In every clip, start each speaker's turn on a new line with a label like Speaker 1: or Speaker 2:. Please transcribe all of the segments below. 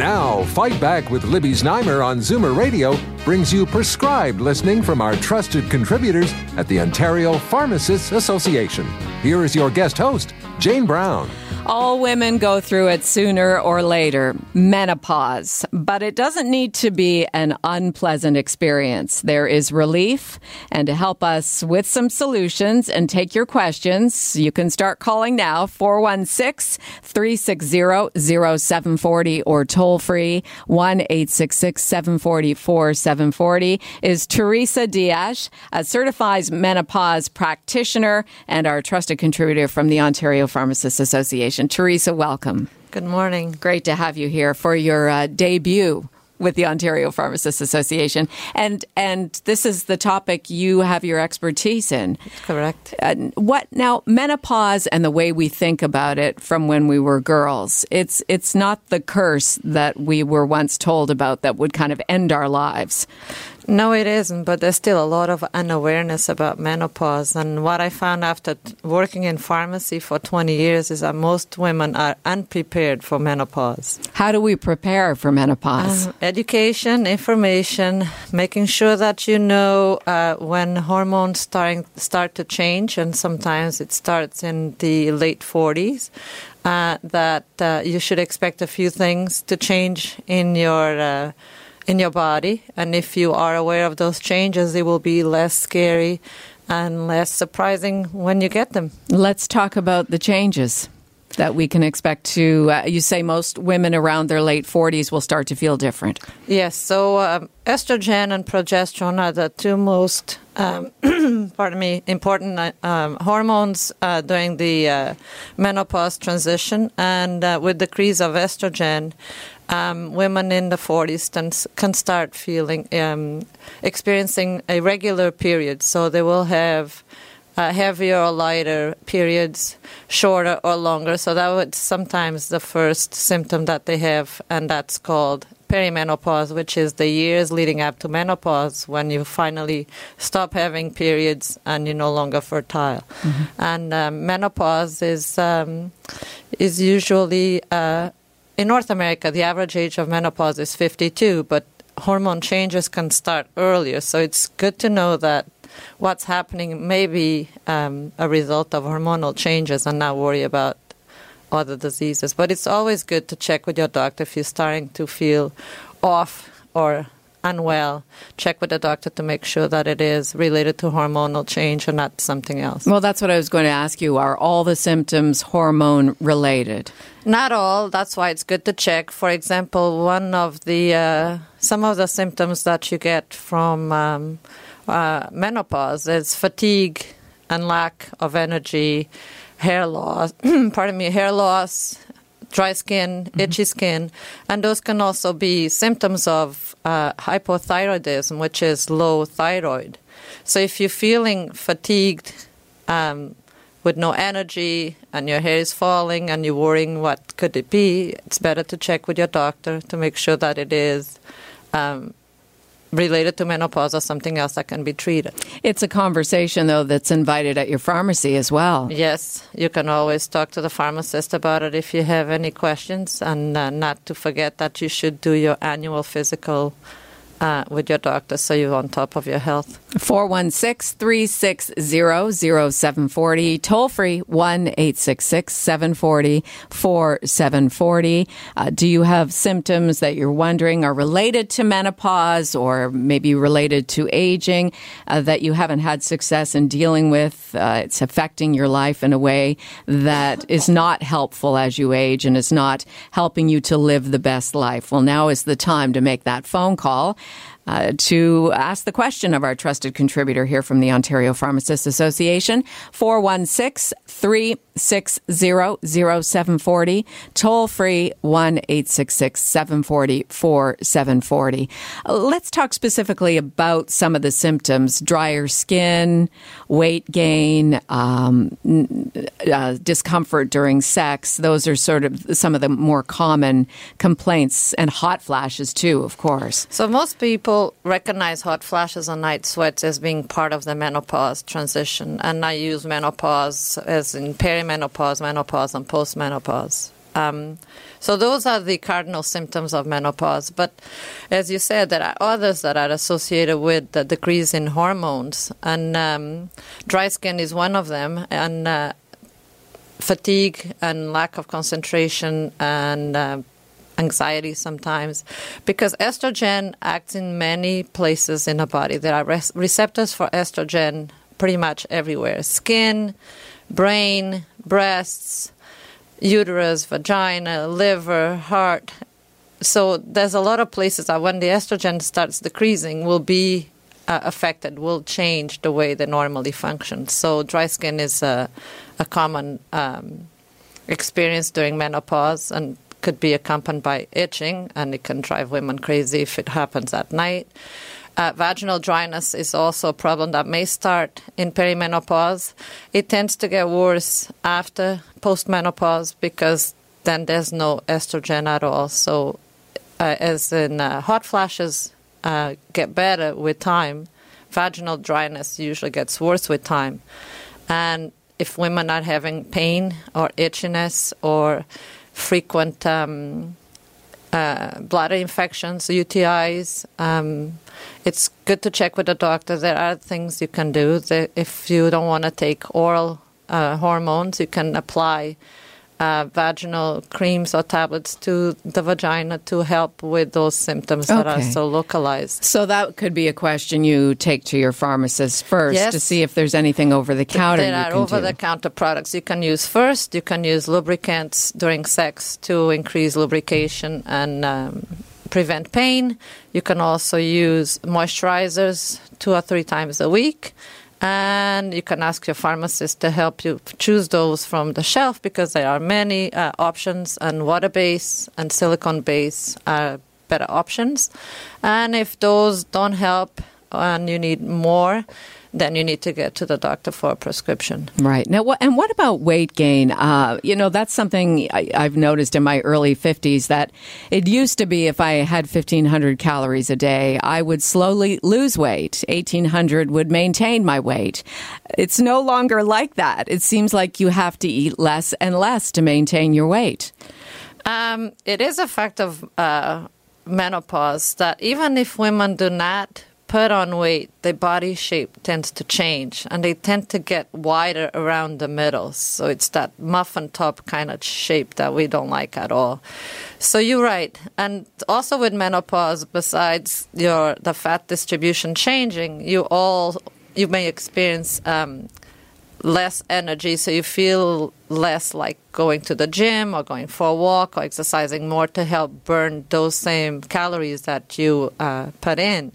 Speaker 1: Now, Fight Back with Libby Znaimer on Zoomer Radio brings you prescribed listening from our trusted contributors at the Ontario Pharmacists Association. Here is your guest host, Jane Brown.
Speaker 2: All women go through it sooner or later, menopause. But it doesn't need to be an unpleasant experience. There is relief. And to help us with some solutions and take your questions, you can start calling now 416 360 0740 or toll free 1 866 740 is Teresa Diaz, a certified menopause practitioner and our trusted contributor from the Ontario Pharmacists Association. Teresa, welcome.
Speaker 3: Good morning.
Speaker 2: Great to have you here for your uh, debut with the Ontario Pharmacists Association. And and this is the topic you have your expertise in.
Speaker 3: Correct.
Speaker 2: Uh, what now menopause and the way we think about it from when we were girls. It's it's not the curse that we were once told about that would kind of end our lives.
Speaker 3: No, it isn't, but there's still a lot of unawareness about menopause. And what I found after t- working in pharmacy for 20 years is that most women are unprepared for menopause.
Speaker 2: How do we prepare for menopause?
Speaker 3: Uh, education, information, making sure that you know uh, when hormones starting, start to change, and sometimes it starts in the late 40s. Uh, that uh, you should expect a few things to change in your uh, in your body. And if you are aware of those changes, it will be less scary and less surprising when you get them.
Speaker 2: Let's talk about the changes that we can expect to. Uh, you say most women around their late 40s will start to feel different.
Speaker 3: Yes, so um, estrogen and progesterone are the two most, um, pardon me, important uh, um, hormones uh, during the uh, menopause transition. And uh, with decrease of estrogen, um, women in the 40s can, can start feeling, um, experiencing irregular periods. So they will have uh, heavier or lighter periods, shorter or longer. So that would sometimes the first symptom that they have, and that's called perimenopause, which is the years leading up to menopause when you finally stop having periods and you're no longer fertile. Mm-hmm. And um, menopause is um, is usually uh, in North America, the average age of menopause is 52, but hormone changes can start earlier. So it's good to know that what's happening may be um, a result of hormonal changes and not worry about other diseases. But it's always good to check with your doctor if you're starting to feel off or unwell, check with the doctor to make sure that it is related to hormonal change and not something else.
Speaker 2: Well, that's what I was going to ask you. Are all the symptoms hormone related?
Speaker 3: Not all. That's why it's good to check. For example, one of the uh, some of the symptoms that you get from um, uh, menopause is fatigue and lack of energy, hair loss. pardon me, hair loss, dry skin, mm-hmm. itchy skin, and those can also be symptoms of uh, hypothyroidism, which is low thyroid. So if you're feeling fatigued, um, with no energy, and your hair is falling, and you're worrying what could it be, it's better to check with your doctor to make sure that it is um, related to menopause or something else that can be treated.
Speaker 2: It's a conversation, though, that's invited at your pharmacy as well.
Speaker 3: Yes, you can always talk to the pharmacist about it if you have any questions, and uh, not to forget that you should do your annual physical uh, with your doctor so you're on top of your health.
Speaker 2: 416 360 0740. Toll free 1 866 740 4740. Uh, do you have symptoms that you're wondering are related to menopause or maybe related to aging uh, that you haven't had success in dealing with? Uh, it's affecting your life in a way that is not helpful as you age and is not helping you to live the best life. Well, now is the time to make that phone call. Uh, to ask the question of our trusted contributor here from the Ontario Pharmacists Association. 416 360 0740. Toll free 1 866 740 4740. Let's talk specifically about some of the symptoms drier skin, weight gain, um, uh, discomfort during sex. Those are sort of some of the more common complaints, and hot flashes too, of course.
Speaker 3: So, most people recognize hot flashes and night sweats as being part of the menopause transition, and I use menopause as in perimenopause, menopause, menopause and postmenopause. Um, so those are the cardinal symptoms of menopause. But as you said, there are others that are associated with the decrease in hormones, and um, dry skin is one of them. And uh, fatigue and lack of concentration and uh, anxiety sometimes because estrogen acts in many places in the body. There are res- receptors for estrogen pretty much everywhere skin, brain, breasts, uterus, vagina, liver, heart. So there's a lot of places that when the estrogen starts decreasing will be uh, affected, will change the way they normally function. So dry skin is a, a common um, experience during menopause and could be accompanied by itching, and it can drive women crazy if it happens at night. Uh, vaginal dryness is also a problem that may start in perimenopause. It tends to get worse after postmenopause because then there's no estrogen at all. So, uh, as in uh, hot flashes uh, get better with time, vaginal dryness usually gets worse with time. And if women are having pain or itchiness or frequent um, uh, bladder infections, UTIs. Um, it's good to check with the doctor. There are things you can do. If you don't want to take oral uh, hormones, you can apply uh, vaginal creams or tablets to the vagina to help with those symptoms okay. that are so localized.
Speaker 2: So that could be a question you take to your pharmacist first yes. to see if there's anything over the counter.
Speaker 3: There are over the counter products you can use first. You can use lubricants during sex to increase lubrication and um, prevent pain. You can also use moisturizers two or three times a week and you can ask your pharmacist to help you choose those from the shelf because there are many uh, options. And water base and silicone base are better options. And if those don't help and you need more then you need to get to the doctor for a prescription.
Speaker 2: Right. Now, what, and what about weight gain? Uh, you know, that's something I, have noticed in my early 50s that it used to be if I had 1,500 calories a day, I would slowly lose weight. 1,800 would maintain my weight. It's no longer like that. It seems like you have to eat less and less to maintain your weight.
Speaker 3: Um, it is a fact of uh, menopause that even if women do not put on weight, their body shape tends to change and they tend to get wider around the middle. So it's that muffin top kind of shape that we don't like at all. So you're right. And also with menopause, besides your the fat distribution changing, you all you may experience um, less energy, so you feel less like going to the gym or going for a walk or exercising more to help burn those same calories that you uh, put in.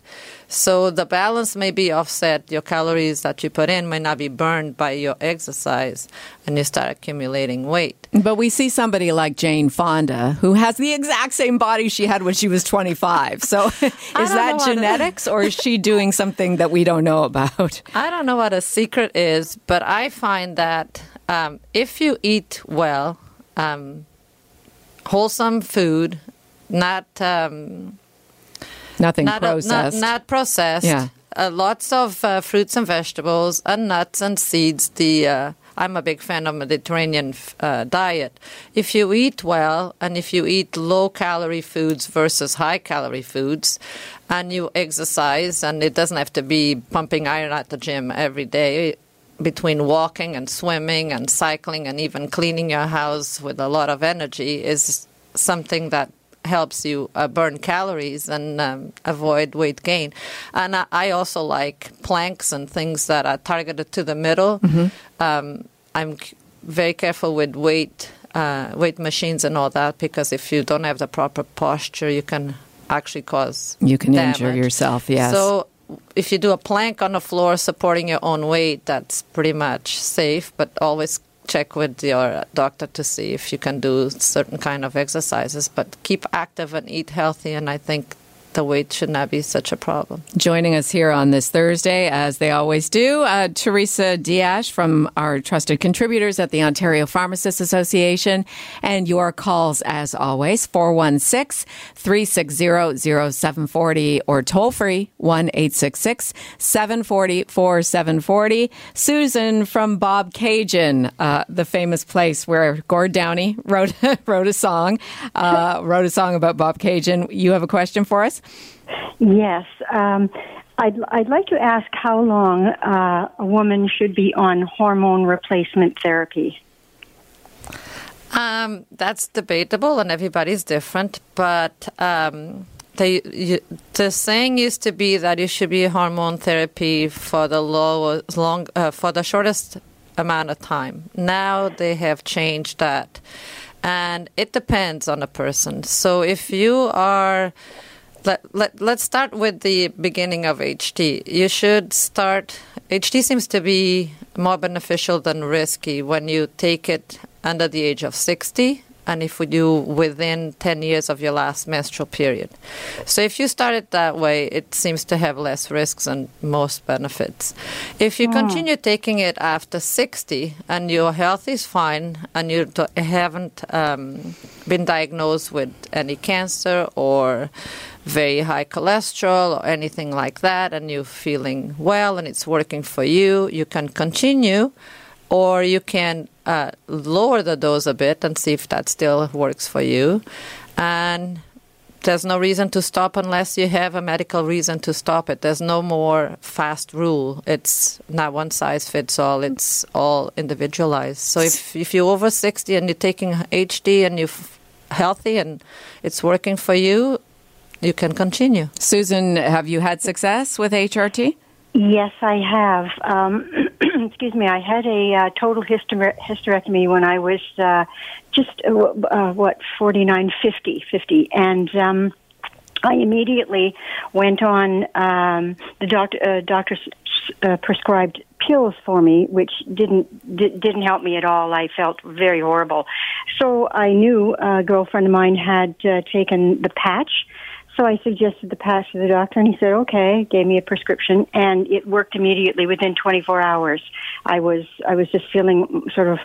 Speaker 3: So the balance may be offset. Your calories that you put in may not be burned by your exercise, and you start accumulating weight.
Speaker 2: But we see somebody like Jane Fonda who has the exact same body she had when she was 25. So is that genetics, or is she doing something that we don't know about?
Speaker 3: I don't know what a secret is, but I find that um, if you eat well, um, wholesome food, not um,
Speaker 2: Nothing
Speaker 3: not
Speaker 2: processed.
Speaker 3: A, not, not, processed.
Speaker 2: Yeah.
Speaker 3: Uh, lots of uh, fruits and vegetables and nuts and seeds. The uh, I'm a big fan of Mediterranean uh, diet. If you eat well and if you eat low calorie foods versus high calorie foods, and you exercise, and it doesn't have to be pumping iron at the gym every day. Between walking and swimming and cycling and even cleaning your house with a lot of energy is something that helps you uh, burn calories and um, avoid weight gain. And I, I, also like planks and things that are targeted to the middle. Mm-hmm. Um, I'm very careful with weight uh, weight machines and all that because if you don't have the proper posture, you can actually cause
Speaker 2: You can
Speaker 3: damage.
Speaker 2: injure yourself, yes.
Speaker 3: So if you do a plank on the floor supporting your own weight, that's pretty much safe, but always check with your doctor to see if you can do certain kind of exercises but keep active and eat healthy and i think the weight should not be such a problem.
Speaker 2: Joining us here on this Thursday, as they always do, uh, Teresa Diaz from our trusted contributors at the Ontario Pharmacists Association. And your calls, as always, 416 360 0740 or toll free 1 866 740 4740. Susan from Bobcaygeon, uh, the famous place where Gord Downey wrote, wrote a song, uh, wrote a song about Bobcaygeon. You have a question for us?
Speaker 4: Yes. Um, I'd, I'd like to ask how long uh, a woman should be on hormone replacement therapy.
Speaker 3: Um, that's debatable, and everybody's different. But um, the you, the saying used to be that you should be hormone therapy for the lowest, long uh, for the shortest amount of time. Now they have changed that, and it depends on the person. So if you are let, let, let's start with the beginning of HT. You should start. HT seems to be more beneficial than risky when you take it under the age of 60 and if we do within 10 years of your last menstrual period. So if you start it that way, it seems to have less risks and most benefits. If you continue taking it after 60 and your health is fine and you haven't um, been diagnosed with any cancer or very high cholesterol or anything like that, and you're feeling well and it's working for you, you can continue, or you can uh, lower the dose a bit and see if that still works for you. And there's no reason to stop unless you have a medical reason to stop it. There's no more fast rule. It's not one size fits all. It's all individualized. So if if you're over 60 and you're taking HT and you're healthy and it's working for you, you can continue.
Speaker 2: Susan, have you had success with HRT?
Speaker 4: Yes, I have. Um, excuse me. I had a uh, total hyster- hysterectomy when I was uh, just uh, uh, what forty nine, fifty, fifty, and um, I immediately went on. Um, the doctor uh, doctor uh, prescribed pills for me, which didn't di- didn't help me at all. I felt very horrible. So I knew a girlfriend of mine had uh, taken the patch. So I suggested the patch to the doctor, and he said, "Okay." Gave me a prescription, and it worked immediately. Within 24 hours, I was I was just feeling sort of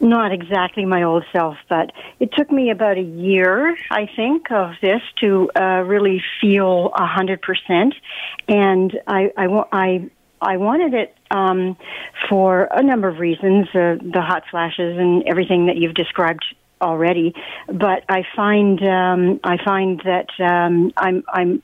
Speaker 4: not exactly my old self, but it took me about a year, I think, of this to uh, really feel a hundred percent, and I I I. I wanted it um, for a number of reasons, uh, the hot flashes and everything that you've described already. But I find um, I find that um, I'm I'm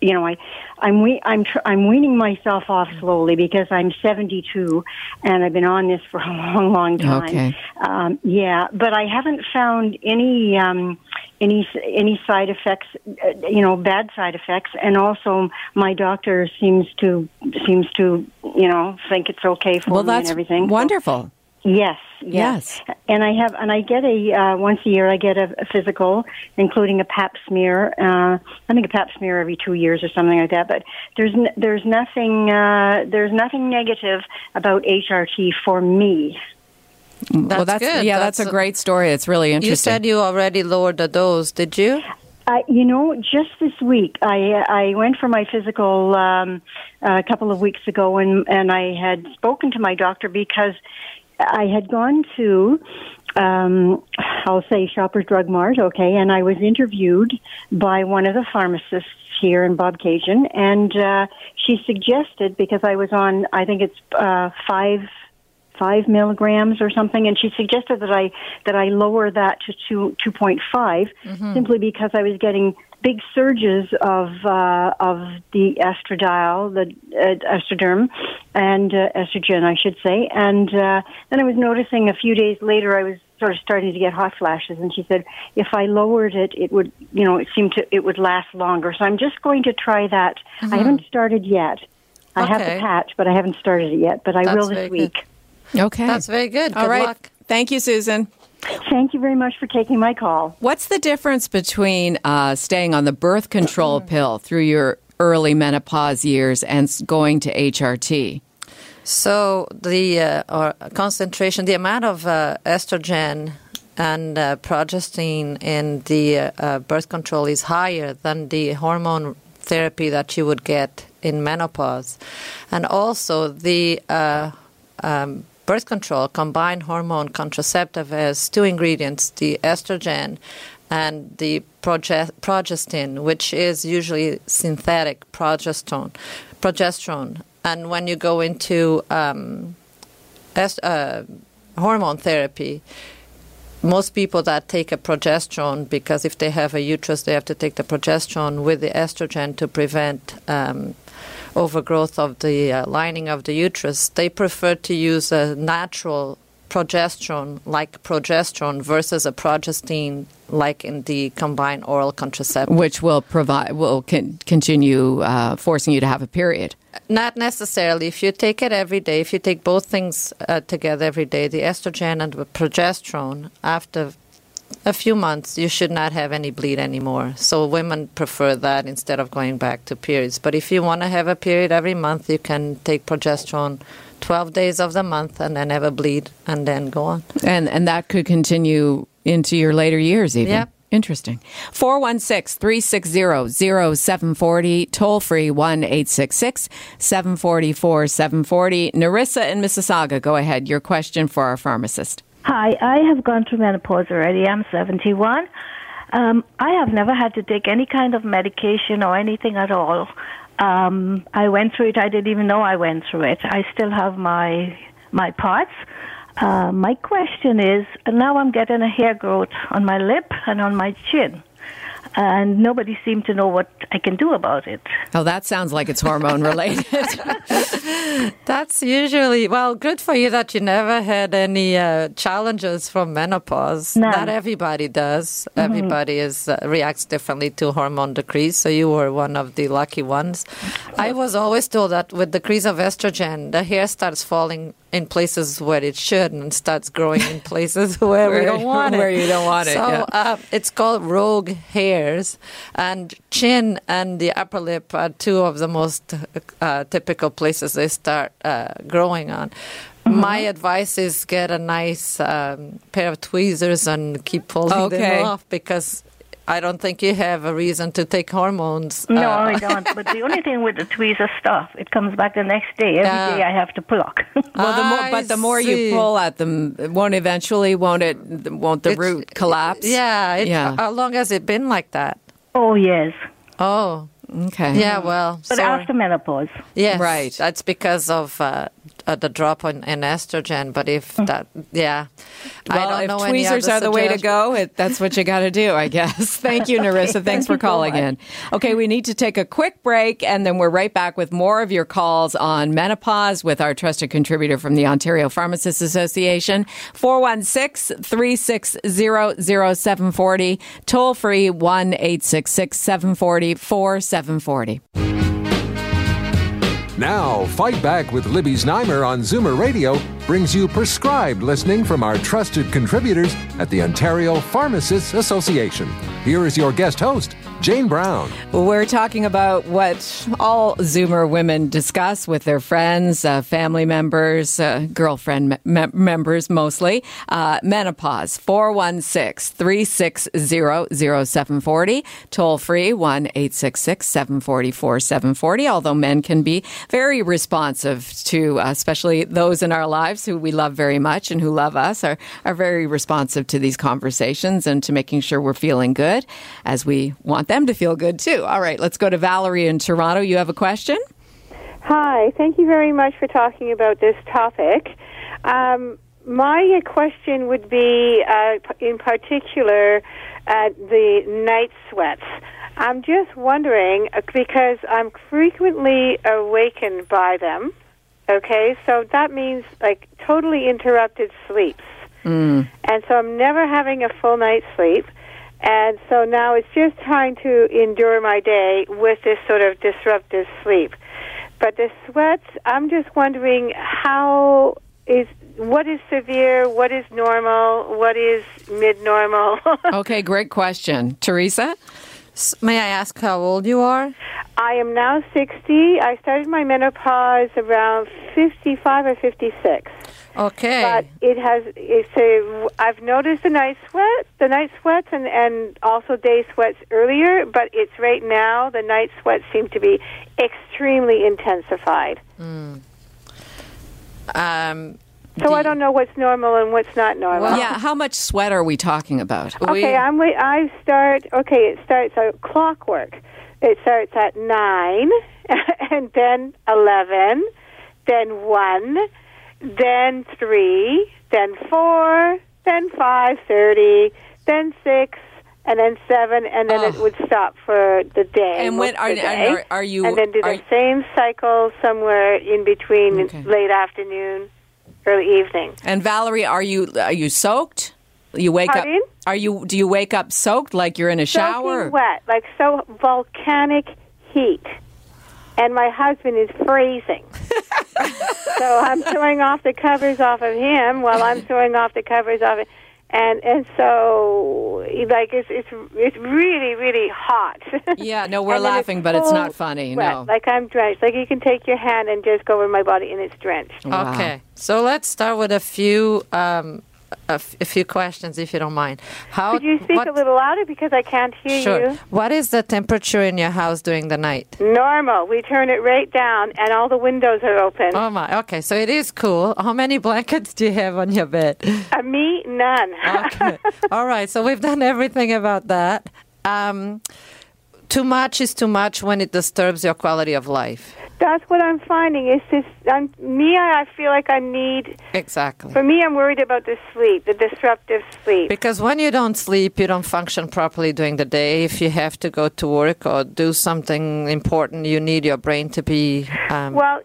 Speaker 4: you know I I'm we, I'm tr- I'm weaning myself off slowly because I'm 72 and I've been on this for a long long time.
Speaker 2: Okay.
Speaker 4: Um, yeah, but I haven't found any um, any any side effects, uh, you know, bad side effects, and also my doctor seems to seems to you know think it's okay for
Speaker 2: well,
Speaker 4: me
Speaker 2: that's
Speaker 4: and everything. So-
Speaker 2: wonderful.
Speaker 4: Yes, yes, And I have, and I get a uh, once a year. I get a, a physical, including a Pap smear. Uh, I think a Pap smear every two years or something like that. But there's n- there's nothing uh, there's nothing negative about HRT for me.
Speaker 2: well,
Speaker 3: That's
Speaker 2: that's
Speaker 3: good.
Speaker 2: yeah, that's,
Speaker 3: That's
Speaker 2: a
Speaker 3: a-
Speaker 2: great story. It's really interesting.
Speaker 3: You said you already lowered the dose, did you?
Speaker 4: I, you know, just this week, I I went for my physical um, a couple of weeks ago, and and I had spoken to my doctor because I had gone to, um, I'll say Shoppers Drug Mart, okay, and I was interviewed by one of the pharmacists here in Bobcaygeon, and uh, she suggested because I was on, I think it's uh, five five milligrams or something, and she suggested that I that I lower that to two two point simply because I was getting big surges of uh, of the estradiol, the uh, Estraderm, and uh, estrogen, I should say. And uh, then I was noticing a few days later, I was sort of starting to get hot flashes, and she said if I lowered it, it would, you know, it seemed to it would last longer. So I'm just going to try that. I haven't started yet. I have the patch, but I haven't started it yet. But I
Speaker 3: That's
Speaker 4: will
Speaker 3: very
Speaker 4: this
Speaker 3: good.
Speaker 4: week.
Speaker 2: okay.
Speaker 3: That's very good.
Speaker 2: All
Speaker 3: Good
Speaker 2: right.
Speaker 3: luck.
Speaker 2: Thank you, Susan.
Speaker 4: Thank you very much for taking my call.
Speaker 2: What's the difference between uh, staying on the birth control pill through your early menopause years and going to HRT?
Speaker 3: So the uh, concentration, the amount of uh, estrogen and uh, progestin in the uh, uh, birth control is higher than the hormone therapy that you would get in menopause, and also the uh, um, birth control combined hormone contraceptive has two ingredients: the estrogen and the progestin, which is usually synthetic progesterone. Progesterone, and when you go into um, est- uh, hormone therapy, most people that take a progesterone, because if they have a uterus, they have to take the progesterone with the estrogen to prevent um, overgrowth of the uh, lining of the uterus. They prefer to use a natural progesterone like progesterone versus a progestin like in the combined oral contraceptive
Speaker 2: which will provide will con- continue uh, forcing you to have a period
Speaker 3: not necessarily if you take it every day if you take both things uh, together every day the estrogen and the progesterone after a few months you should not have any bleed anymore so women prefer that instead of going back to periods but if you want to have a period every month you can take progesterone 12 days of the month and then have a bleed and then go on.
Speaker 2: And and that could continue into your later years even.
Speaker 3: Yeah.
Speaker 2: Interesting. 416 360 0740, toll free 1 866 744 740. Narissa in Mississauga, go ahead. Your question for our pharmacist.
Speaker 5: Hi, I have gone through menopause already. I'm 71. Um, I have never had to take any kind of medication or anything at all. Um, I went through it. I didn't even know I went through it. I still have my my parts. Uh, my question is now I'm getting a hair growth on my lip and on my chin and nobody seemed to know what I can do about it.
Speaker 2: Oh, that sounds like it's hormone related.
Speaker 3: That's usually, well, good for you that you never had any uh, challenges from menopause.
Speaker 5: None.
Speaker 3: Not everybody does. Mm-hmm. Everybody is uh, reacts differently to hormone decrease, so you were one of the lucky ones. I was always told that with decrease of estrogen, the hair starts falling in places where it should and starts growing in places where,
Speaker 2: where
Speaker 3: we don't want
Speaker 2: it.
Speaker 3: Where
Speaker 2: you don't want it.
Speaker 3: So
Speaker 2: yeah.
Speaker 3: uh, it's called rogue hairs, and chin and the upper lip are two of the most uh, typical places they start uh, growing on. Mm-hmm. My advice is get a nice um, pair of tweezers and keep pulling
Speaker 2: okay.
Speaker 3: them off because I don't think you have a reason to take hormones.
Speaker 5: No, uh, I don't. But the only thing with the tweezer stuff, it comes back the next day. Every uh, day I have to pluck.
Speaker 2: well, the more, but the more
Speaker 3: see.
Speaker 2: you pull at them, won't eventually won't it won't the
Speaker 3: it's,
Speaker 2: root collapse?
Speaker 3: Yeah, it,
Speaker 2: yeah.
Speaker 3: How long has it been like that?
Speaker 5: Oh yes.
Speaker 3: Oh.
Speaker 2: Okay.
Speaker 3: Yeah, well,
Speaker 5: but
Speaker 3: sorry.
Speaker 5: after menopause.
Speaker 3: Yes,
Speaker 2: right.
Speaker 3: That's because of uh, uh, the drop in, in, estrogen. But if that, yeah,
Speaker 2: well,
Speaker 3: I don't
Speaker 2: if
Speaker 3: know
Speaker 2: tweezers are the way to go, it, that's what you got to do, I guess. Thank you, Narissa. Thanks for calling
Speaker 5: so
Speaker 2: in. Okay, we need to take a quick break, and then we're right back with more of your calls on menopause with our trusted contributor from the Ontario Pharmacists Association, 416 360 0740, toll free 1 866 740 4740.
Speaker 1: Now, Fight Back with Libby Znaimer on Zoomer Radio brings you prescribed listening from our trusted contributors at the Ontario Pharmacists Association. Here is your guest host, Jane Brown.
Speaker 2: We're talking about what all Zoomer women discuss with their friends, uh, family members, uh, girlfriend me- members mostly. Uh, menopause, 416 360 0740. Toll free, 1 866 744 740. Although men can be very responsive to, uh, especially those in our lives who we love very much and who love us, are, are very responsive to these conversations and to making sure we're feeling good as we want them to feel good too. All right, let's go to Valerie in Toronto. You have a question?
Speaker 6: Hi, thank you very much for talking about this topic. Um, my question would be, uh, in particular, uh, the night sweats. I'm just wondering uh, because I'm frequently awakened by them. Okay, so that means like totally interrupted sleeps.
Speaker 2: Mm.
Speaker 6: And so I'm never having a full night's sleep. And so now it's just trying to endure my day with this sort of disruptive sleep. But the sweats, I'm just wondering how is what is severe? What is normal? What is mid normal?
Speaker 2: Okay, great question. Teresa?
Speaker 3: May I ask how old you are?
Speaker 6: I am now 60. I started my menopause around 55 or 56.
Speaker 3: Okay.
Speaker 6: But it has, it's a, I've noticed the night sweat, the night sweats, and, and also day sweats earlier, but it's right now, the night sweats seem to be extremely intensified.
Speaker 3: um,
Speaker 6: So I don't know what's normal and what's not normal.
Speaker 2: yeah, how much sweat are we talking about?
Speaker 6: Okay, I'm wait. I start. Okay, it starts at clockwork. It starts at nine, and then eleven, then one, then three, then four, then five thirty, then six, and then seven, and then it
Speaker 2: Oh.
Speaker 6: would stop for the day.
Speaker 2: And when- are-
Speaker 6: day.
Speaker 2: are- are you-
Speaker 6: And then do the same cycle somewhere in between
Speaker 2: Okay.
Speaker 6: late afternoon, early evening.
Speaker 2: And Valerie, are you are you soaked? You wake
Speaker 6: Pardon?
Speaker 2: up. Are you? Do you wake up soaked like you're in a shower?
Speaker 6: Soaking wet, like so volcanic heat. And my husband is freezing. so I'm throwing off the covers off of him while I'm throwing off the covers off it. And and so like it's it's it's really really hot.
Speaker 2: Yeah, no, we're
Speaker 6: And then
Speaker 2: laughing, but it's not funny.
Speaker 6: sweat,
Speaker 2: No.
Speaker 6: like I'm drenched. Like you can take your hand and just go over my body and it's drenched.
Speaker 2: Wow.
Speaker 3: Okay, so let's start with a few um, a, f- a few questions, if you don't mind. How?
Speaker 6: Could you speak
Speaker 3: what,
Speaker 6: a little louder because I can't hear
Speaker 3: Sure.
Speaker 6: you?
Speaker 3: What is the temperature in your house during the night?
Speaker 6: Normal. We turn it right down and all the windows are open.
Speaker 3: Oh my. Okay, so it is cool. How many blankets do you have on your bed?
Speaker 6: Uh, me, none.
Speaker 3: Okay. All right. So we've done everything about that. Um, too much is too much when it disturbs your quality of life.
Speaker 6: That's what I'm finding. It's just I'm, me. I I feel like I need.
Speaker 3: Exactly.
Speaker 6: For me, I'm worried about the sleep, the disruptive sleep.
Speaker 3: Because when you don't sleep, you don't function properly during the day. If you have to go to work or do something important, you need your brain to be. Um,
Speaker 6: Well,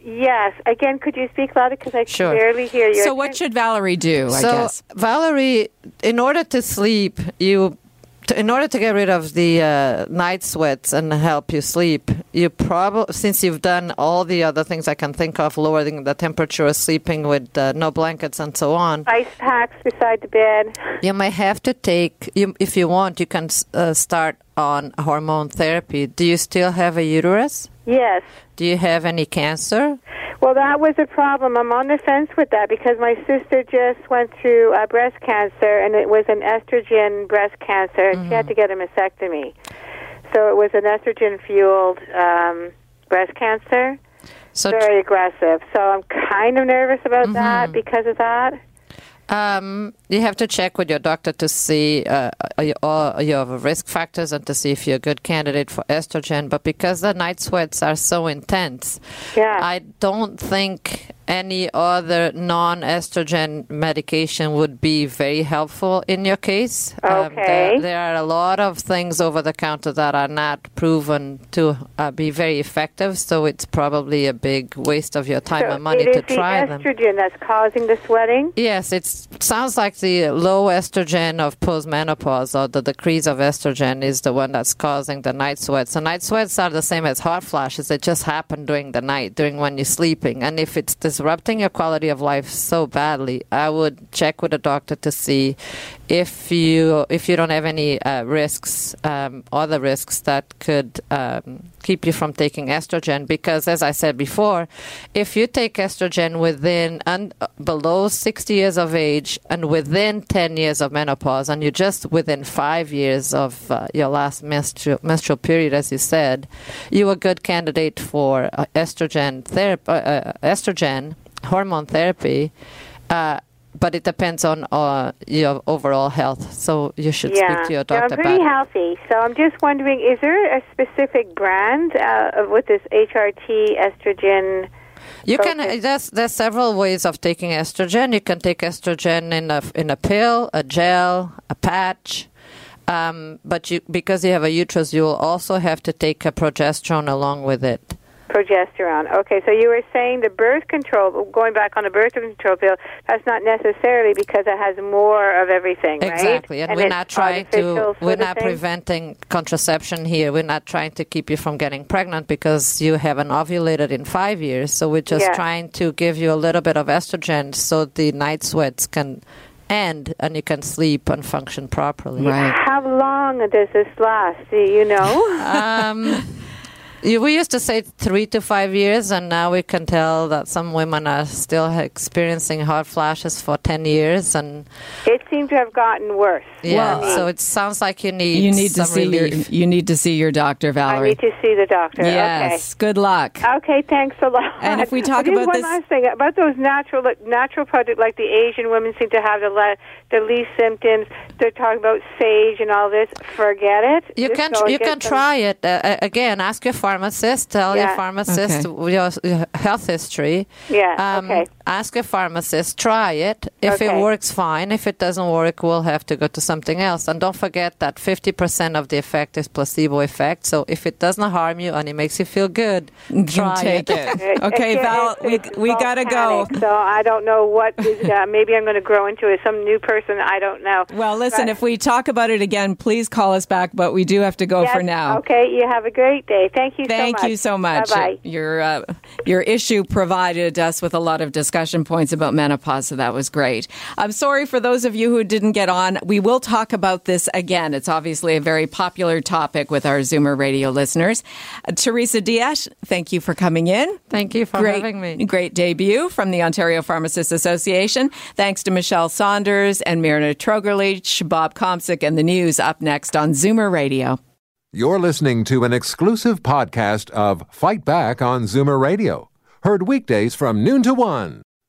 Speaker 6: yes. Again, could you speak louder because I can
Speaker 3: Sure.
Speaker 6: barely hear you.
Speaker 2: So what should Valerie do? I
Speaker 3: so,
Speaker 2: guess.
Speaker 3: Valerie, in order to sleep, you. To- In order to get rid of the uh, night sweats and help you sleep, you probably, since you've done all the other things I can think of, lowering the temperature, sleeping with uh, no blankets, and so on,
Speaker 6: ice packs beside the bed.
Speaker 3: You may have to take, you, if you want, you can uh, start on hormone therapy. Do you still have a uterus?
Speaker 6: Yes.
Speaker 3: Do you have any cancer?
Speaker 6: Well, that was a problem. I'm on the fence with that because my sister just went through uh, breast cancer, and it was an estrogen breast cancer, and she had to get a mastectomy. So it was an estrogen fueled um, breast cancer.
Speaker 3: So,
Speaker 6: very aggressive. So I'm kind of nervous about that because of that.
Speaker 3: Um, you have to check with your doctor to see uh, uh, your- all your risk factors and to see if you're a good candidate for estrogen. But because the night sweats are so intense,
Speaker 6: Yeah.
Speaker 3: I don't think any other non-estrogen medication would be very helpful in your case. Um,
Speaker 6: Okay.
Speaker 3: there, there are a lot of things over the counter that are not proven to uh, be very effective, so it's probably a big waste of your time
Speaker 6: so
Speaker 3: and money
Speaker 6: it
Speaker 3: to
Speaker 6: is the
Speaker 3: try them.
Speaker 6: estrogen that's causing the sweating.
Speaker 3: Yes, it sounds like the low estrogen of postmenopause or the decrease of estrogen is the one that's causing the night sweats. The night sweats are the same as hot flashes. They just happen during the night, during when you're sleeping. And if it's disrupting your quality of life so badly, I would check with a doctor to see if you if you don't have any uh, risks, um, other risks that could um, keep you from taking estrogen. Because as I said before, if you take estrogen within and below 60 years of age and within 10 years of menopause, and you're just within five years of uh, your last menstrual, menstrual period, as you said, you're a good candidate for uh, estrogen therapy, uh, uh, estrogen hormone therapy. Uh, but it depends on uh, your overall health, so you should
Speaker 6: yeah.
Speaker 3: speak to your doctor.
Speaker 6: Yeah, I'm pretty healthy, so I'm just wondering: is there a specific brand uh, of- with this HRT estrogen?
Speaker 3: You can there's there's several ways of taking estrogen. You can take estrogen in a in a pill, a gel, a patch. Um, but you because you have a uterus, you will also have to take a progesterone along with it.
Speaker 6: Progesterone. Okay, so you were saying the birth control, going back on the birth control pill, that's not necessarily because it has more of everything, right?
Speaker 3: Exactly, and,
Speaker 6: And
Speaker 3: we're not trying to. We're not
Speaker 6: thing?
Speaker 3: preventing contraception here. We're not trying to keep you from getting pregnant because you haven't ovulated in five years. So we're just
Speaker 6: Yeah.
Speaker 3: trying to give you a little bit of estrogen so the night sweats can end and you can sleep and function properly.
Speaker 2: Right.
Speaker 6: How long does this last? Do you know?
Speaker 3: Um, you- we used to say three to five years, and now we can tell that some women are still experiencing hot flashes for 10 years. And
Speaker 6: it seemed to have gotten worse.
Speaker 3: yeah,
Speaker 2: Well,
Speaker 3: so it sounds like you need
Speaker 2: You need to
Speaker 3: some
Speaker 2: see your
Speaker 3: relief.
Speaker 2: you need to see your doctor, Valerie.
Speaker 6: I need to see the doctor.
Speaker 2: Yes. Good luck.
Speaker 6: Okay. Okay, thanks a lot.
Speaker 2: And if we talk
Speaker 6: Just
Speaker 2: about
Speaker 6: one
Speaker 2: this-
Speaker 6: last thing about those natural natural products, like the Asian women seem to have the le- the least symptoms. They're talking about sage and all this. Forget it.
Speaker 3: You
Speaker 6: Just
Speaker 3: can
Speaker 6: go
Speaker 3: you can
Speaker 6: some-
Speaker 3: try it uh, uh, again. Ask your pharmacist. Tell your pharmacist
Speaker 2: Okay.
Speaker 3: your health history.
Speaker 6: Yeah.
Speaker 3: Um,
Speaker 6: okay.
Speaker 3: Ask a pharmacist. Try it. If it works, fine. If it doesn't work, we'll have to go to something else. And don't forget that fifty percent of the effect is placebo effect. So if it doesn't harm you and it makes you feel good, try
Speaker 2: Take
Speaker 3: it.
Speaker 2: it.
Speaker 6: It-
Speaker 2: Okay,
Speaker 6: it's-
Speaker 2: Val,
Speaker 6: it's-
Speaker 2: we we gotta go.
Speaker 6: So I don't know what is. Uh, maybe I'm going to grow into it. Some new person. I don't know.
Speaker 2: Well, listen,
Speaker 6: But-
Speaker 2: if we talk about it again, please call us back, but we do have to go
Speaker 6: Yes,
Speaker 2: for now.
Speaker 6: Okay. You have a great day. Thank you.
Speaker 2: Thank
Speaker 6: so much.
Speaker 2: you so much.
Speaker 6: Bye bye.
Speaker 2: Your uh, your issue provided us with a lot of discussion points about menopause, so that was great. I'm sorry for those of you who didn't get on. We will talk about this again. It's obviously a very popular topic with our Zoomer radio listeners. Uh, Teresa Diaz, thank you for coming in.
Speaker 3: Thank you for
Speaker 2: great,
Speaker 3: having me.
Speaker 2: Great debut from the Ontario Pharmacists Association. Thanks to Michelle Saunders and Mirna Trogerlich, Bob Komsic, and the news up next on Zoomer Radio.
Speaker 1: You're listening to an exclusive podcast of Fight Back on Zoomer Radio, heard weekdays from noon to one.